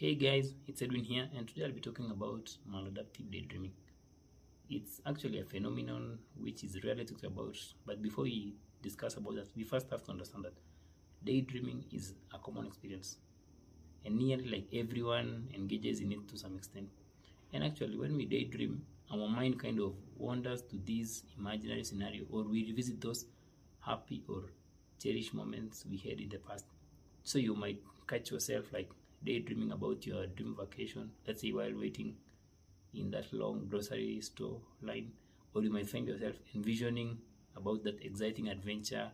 Hey guys, it's Edwin here, and today I'll be talking about maladaptive daydreaming. It's actually a phenomenon which is rarely talked about, but before we discuss about that, we first have to understand that daydreaming is a common experience, and nearly like everyone engages in it to some extent. And actually, when we daydream, our mind kind of wanders to this imaginary scenario, or we revisit those happy or cherished moments we had in the past. So you might catch yourself like daydreaming about your dream vacation, let's say while waiting in that long grocery store line, or you might find yourself envisioning about that exciting adventure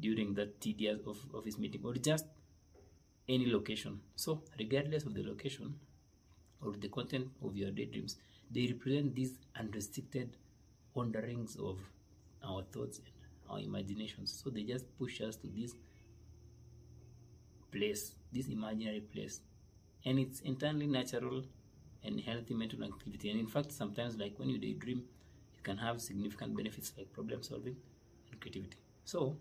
during that tedious of office meeting, or just any location. So, regardless of the location or the content of your daydreams, they represent these unrestricted wanderings of our thoughts and our imaginations. So, they just push us to this place, this imaginary place. And it's entirely natural and healthy mental activity. And in fact, sometimes, like when you daydream, it can have significant benefits like problem solving and creativity. So,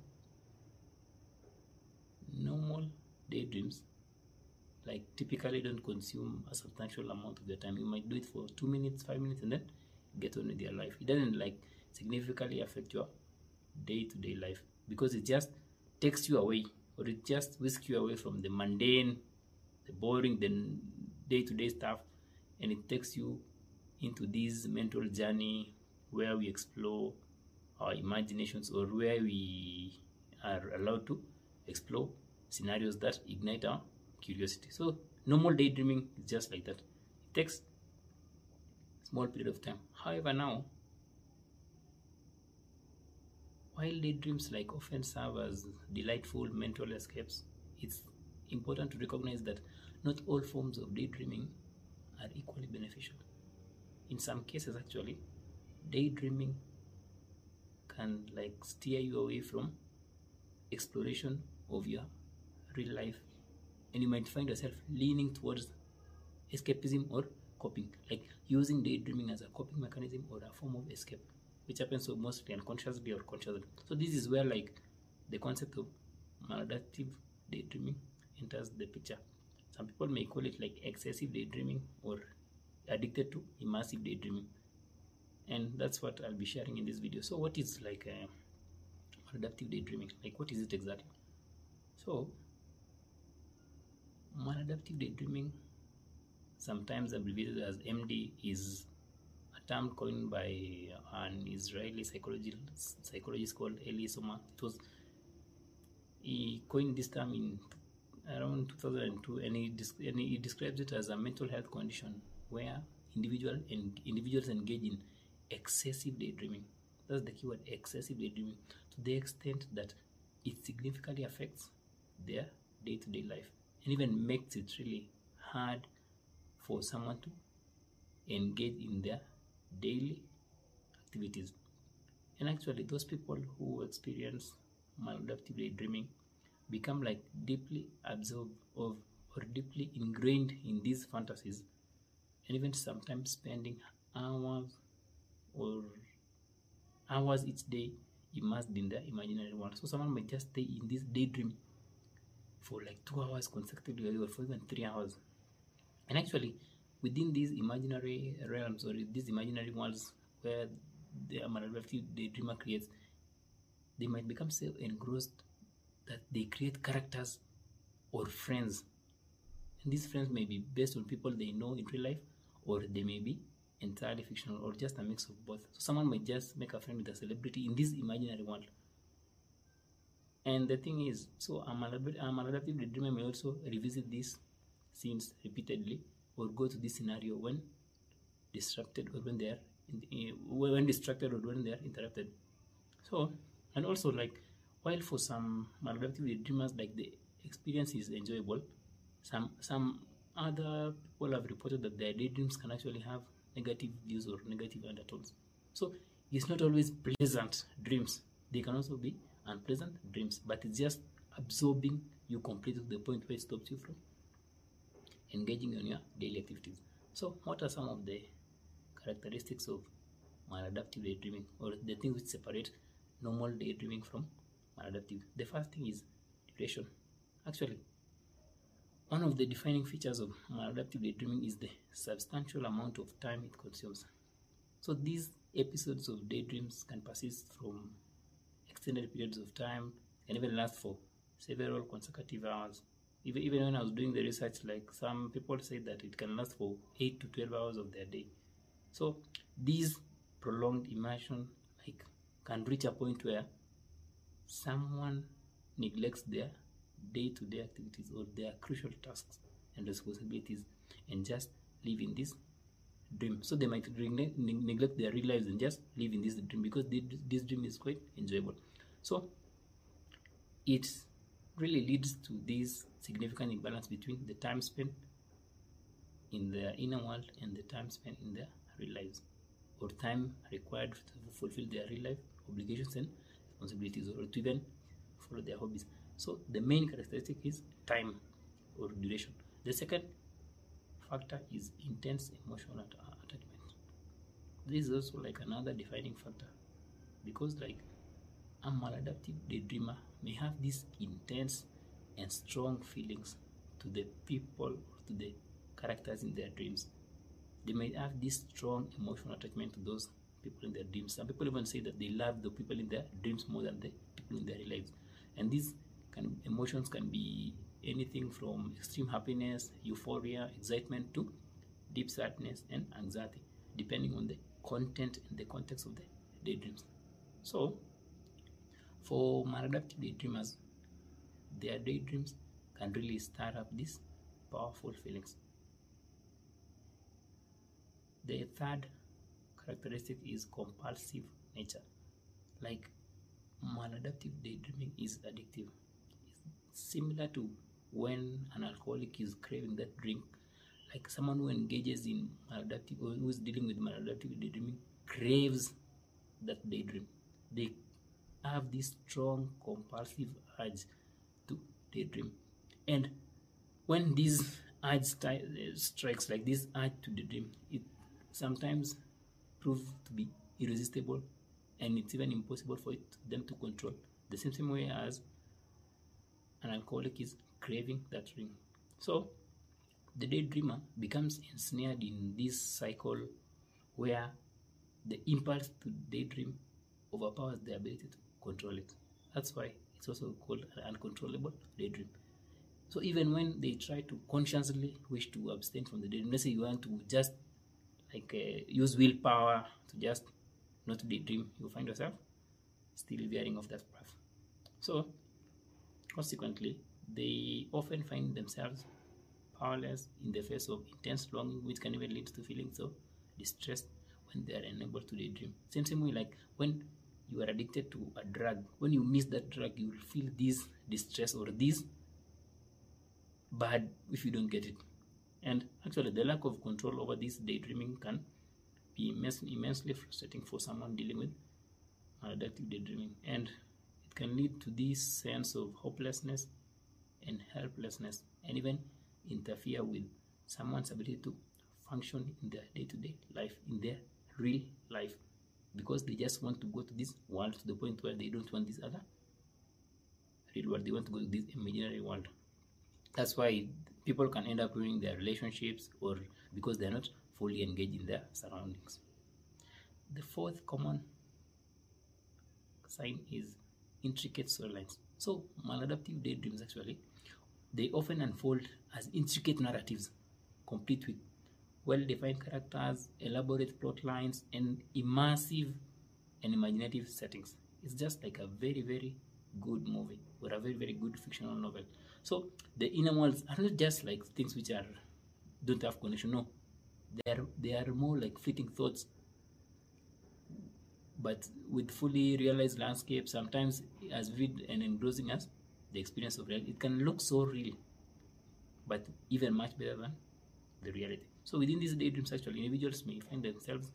normal daydreams like typically don't consume a substantial amount of your time. You might do it for two minutes, five minutes, and then get on with your life. It doesn't like significantly affect your day-to-day life because it just takes you away or it just whisks you away from the mundane, the boring, the day-to-day stuff, and it takes you into this mental journey where we explore our imaginations or where we are allowed to explore scenarios that ignite our curiosity. So normal daydreaming is just like that. It takes small period of time. However, now while daydreams like often serve as delightful mental escapes, it's important to recognize that not all forms of daydreaming are equally beneficial. In some cases, actually, daydreaming can like steer you away from exploration of your real life and you might find yourself leaning towards escapism or coping like using daydreaming as a coping mechanism or a form of escape which happens mostly unconsciously or consciously so this is where like the concept of maladaptive daydreaming enters the picture. Some people may call it like excessive daydreaming or addicted to immersive daydreaming. And that's what i'll be sharing in this video. So what is like uh, maladaptive daydreaming? Like what is it exactly? So maladaptive daydreaming sometimes abbreviated as md is term coined by an israeli psychologist psychologist called eli Somer. it was he coined this term in around 2002 and he, and he describes it as a mental health condition where individual and individuals engage in excessive daydreaming that's the keyword excessive daydreaming to the extent that it significantly affects their day-to-day life and even makes it really hard for someone to engage in their daily activities. And actually those people who experience maladaptive daydreaming become like deeply absorbed of or deeply ingrained in these fantasies. And even sometimes spending hours or hours each day immersed in their imaginary world. So someone might just stay in this daydream for like two hours consecutively or for even three hours. And actually within these imaginary realms or these imaginary worlds where the maladaptive daydreamer creates they might become so engrossed that they create characters or friends. And these friends may be based on people they know in real life or they may be entirely fictional or just a mix of both. So someone might just make a friend with a celebrity in this imaginary world. And the thing is so a maladaptive daydreamer may also revisit these scenes repeatedly or go to this scenario when disrupted or when they are in, eh, when distracted or when they are interrupted. So and also like while for some maladaptive dreamers like the experience is enjoyable some some other people have reported that their daydreams can actually have negative views or negative undertones. So it's not always pleasant dreams. They can also be unpleasant dreams but it's just absorbing you completely to the point where it stops you from engaging in your daily activities so what are some of the characteristics of maladaptive daydreaming or the things which separate normal daydreaming from maladaptive the first thing is duration actually one of the defining features of maladaptive daydreaming is the substantial amount of time it consumes. So these episodes of daydreams can persist from extended periods of time and even last for several consecutive hours. Even, even when I was doing the research, like some people say that it can last for 8 to 12 hours of their day. So these prolonged immersion like can reach a point where someone neglects their day-to-day activities or their crucial tasks and responsibilities and just live in this dream so they might neglect their real lives and just live in this dream because this dream is quite enjoyable so it really leads to this significant imbalance between the time spent in their inner world and the time spent in their real lives or time required to fulfill their real life obligations and responsibilities or to even follow their hobbies. So the main characteristic is time or duration. The second factor is intense emotional uh, attachment. This is also like another defining factor because like a maladaptive daydreamer may have these intense and strong feelings to the people or to the characters in their dreams. They may have this strong emotional attachment to those people in their dreams. Some people even say that they love the people in their dreams more than the people in their lives. And these of emotions can be anything from extreme happiness euphoria excitement to deep sadness and anxiety depending on the content and the context of the daydreams so for maladaptive daydreamers. Their daydreams can really stir up these powerful feelings. The third characteristic is compulsive nature. Like maladaptive daydreaming is addictive. It's similar to when an alcoholic is craving that drink. Like someone who engages in maladaptive or who is dealing with maladaptive daydreaming craves that daydream. They have this strong compulsive urge to daydream. And when this urge eh, strikes like this urge to daydream it sometimes proves to be irresistible and it's even impossible for it, them to control. The same, same way as an alcoholic is craving that drink so the daydreamer becomes ensnared in this cycle where the impulse to daydream overpowers the ability to control it. That's why it's also called an uncontrollable daydream. So even when they try to consciously wish to abstain from the daydream let's say you want to just like uh, use willpower to just not daydream you find yourself still veering off that path. So consequently they often find themselves powerless in the face of intense longing which can even lead to feelings of distress when they are unable to daydream. Same same way like when you are addicted to a drug. When you miss that drug you will feel this distress or this bad if you don't get it. And actually the lack of control over this daydreaming can be immensely, immensely frustrating for someone dealing with maladaptive daydreaming. And it can lead to this sense of hopelessness and helplessness and even interfere with someone's ability to function in their day-to-day -day life in their real life because they just want to go to this world to the point where they don't want this other real world they want to go to this imaginary world that's why people can end up ruining their relationships or because they're not fully engaged in their surroundings. The fourth common sign is intricate storylines. So maladaptive daydreams actually, they often unfold as intricate narratives, complete with well-defined characters, elaborate plot lines, and immersive and imaginative settings. It's just like a very, very good movie or a very, very good fictional novel. So the inner worlds are not just like things which are don't have connection. No, they are they are more like fleeting thoughts, but with fully realized landscape. Sometimes as vivid and engrossing as the experience of reality. It can look so real, but even much better than the reality. So within these daydreams, actually, individuals may find themselves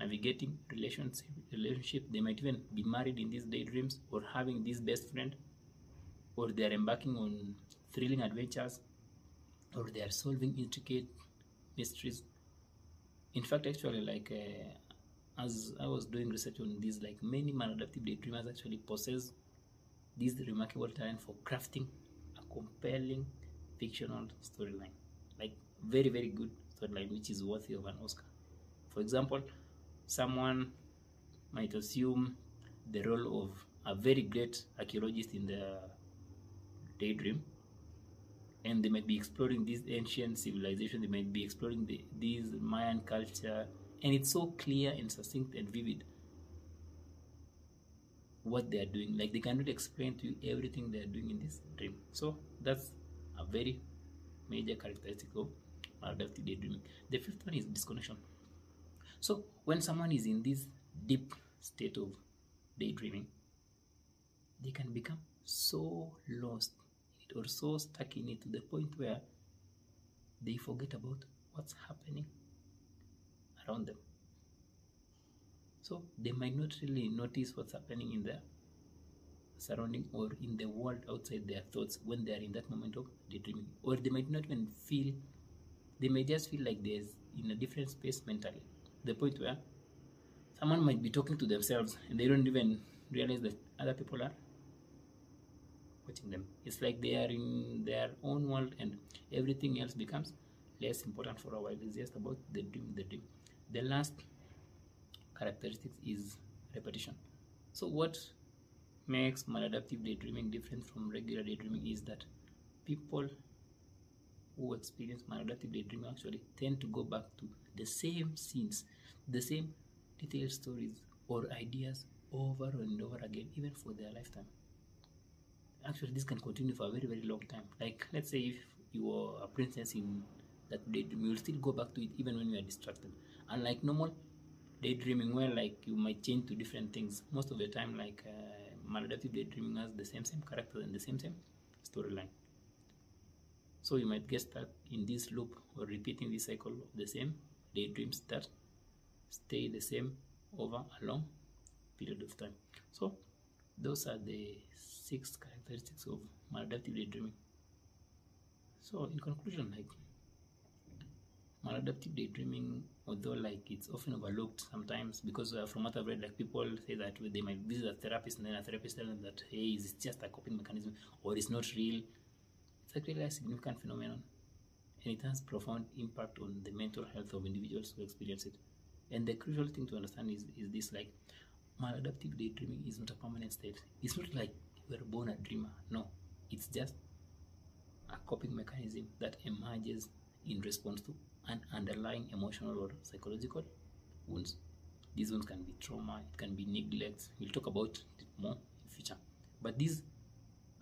navigating relationship. Relationship. They might even be married in these daydreams or having this best friend or they are embarking on thrilling adventures or they are solving intricate mysteries in fact actually like uh, as i was doing research on this like many maladaptive daydreamers actually possess this remarkable talent for crafting a compelling fictional storyline like very very good storyline which is worthy of an oscar. For example someone might assume the role of a very great archaeologist in the daydream and they might be exploring this ancient civilization they might be exploring the, this mayan culture and it's so clear and succinct and vivid what they are doing. Like they cannot explain to you everything they are doing in this dream. So that's a very major characteristic of maladaptive daydreaming the fifth one is disconnection. So when someone is in this deep state of daydreaming they can become so lost in it or so stuck in it to the point where they forget about what's happening around them. So they might not really notice what's happening in their surrounding or in the world outside their thoughts when they are in that moment of daydreaming. Or they might not even feel they may just feel like there's in a different space mentally. The point where someone might be talking to themselves and they don't even realize that other people are watching them. It's like they are in their own world and everything else becomes less important for a while. It's just about the dream the dream. The last characteristic is repetition. So what makes maladaptive daydreaming different from regular daydreaming is that people who experience maladaptive daydreaming actually tend to go back to the same scenes the same detailed stories or ideas over and over again even for their lifetime. Actually this can continue for a very very long time. Like let's say if you are a princess in that daydream you will still go back to it even when you are distracted. Unlike normal daydreaming where like you might change to different things. Most of the time like uh, maladaptive daydreaming has the same same character and the same same storyline so you might get stuck in this loop or repeating this cycle of the same daydreams that stay the same over a long period of time. So those are the six characteristics of maladaptive daydreaming. So in conclusion like maladaptive daydreaming although like it's often overlooked sometimes because uh, from what i've read like people say that they might visit a therapist and then a therapist tells them that hey it's just a coping mechanism or it's not real it's actually a significant phenomenon and it has profound impact on the mental health of individuals who experience it and the crucial thing to understand is, is this like maladaptive daydreaming is not a permanent state it's not like you were born a dreamer no it's just a coping mechanism that emerges in response to an underlying emotional or psychological wounds. These wounds can be trauma, it can be neglect. We'll talk about it more in future. But these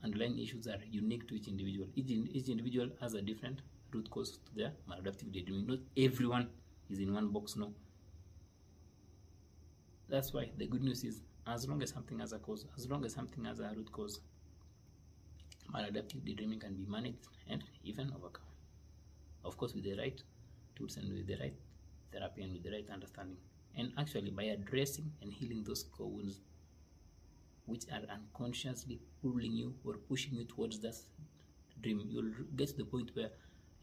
underlying issues are unique to each individual. Each, each individual has a different root cause to their maladaptive daydreaming. Not everyone is in one box, no. That's why the good news is as long as something has a cause, as long as something has a root cause, maladaptive daydreaming can be managed and even overcome. Of course, with the right tools and with the right therapy and with the right understanding. And actually, by addressing and healing those core wounds, which are unconsciously pulling you or pushing you towards that dream, you'll get to the point where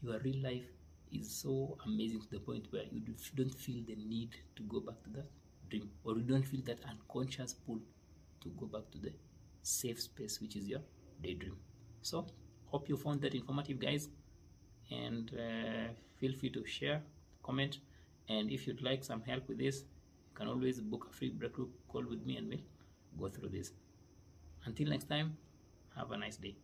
your real life is so amazing to the point where you don't feel the need to go back to that dream or you don't feel that unconscious pull to go back to the safe space which is your daydream. So hope you found that informative guys. And uh, feel free to share comment. And if you'd like some help with this you can always book a free breakthrough call with me and we'll go through this. Until next time have a nice day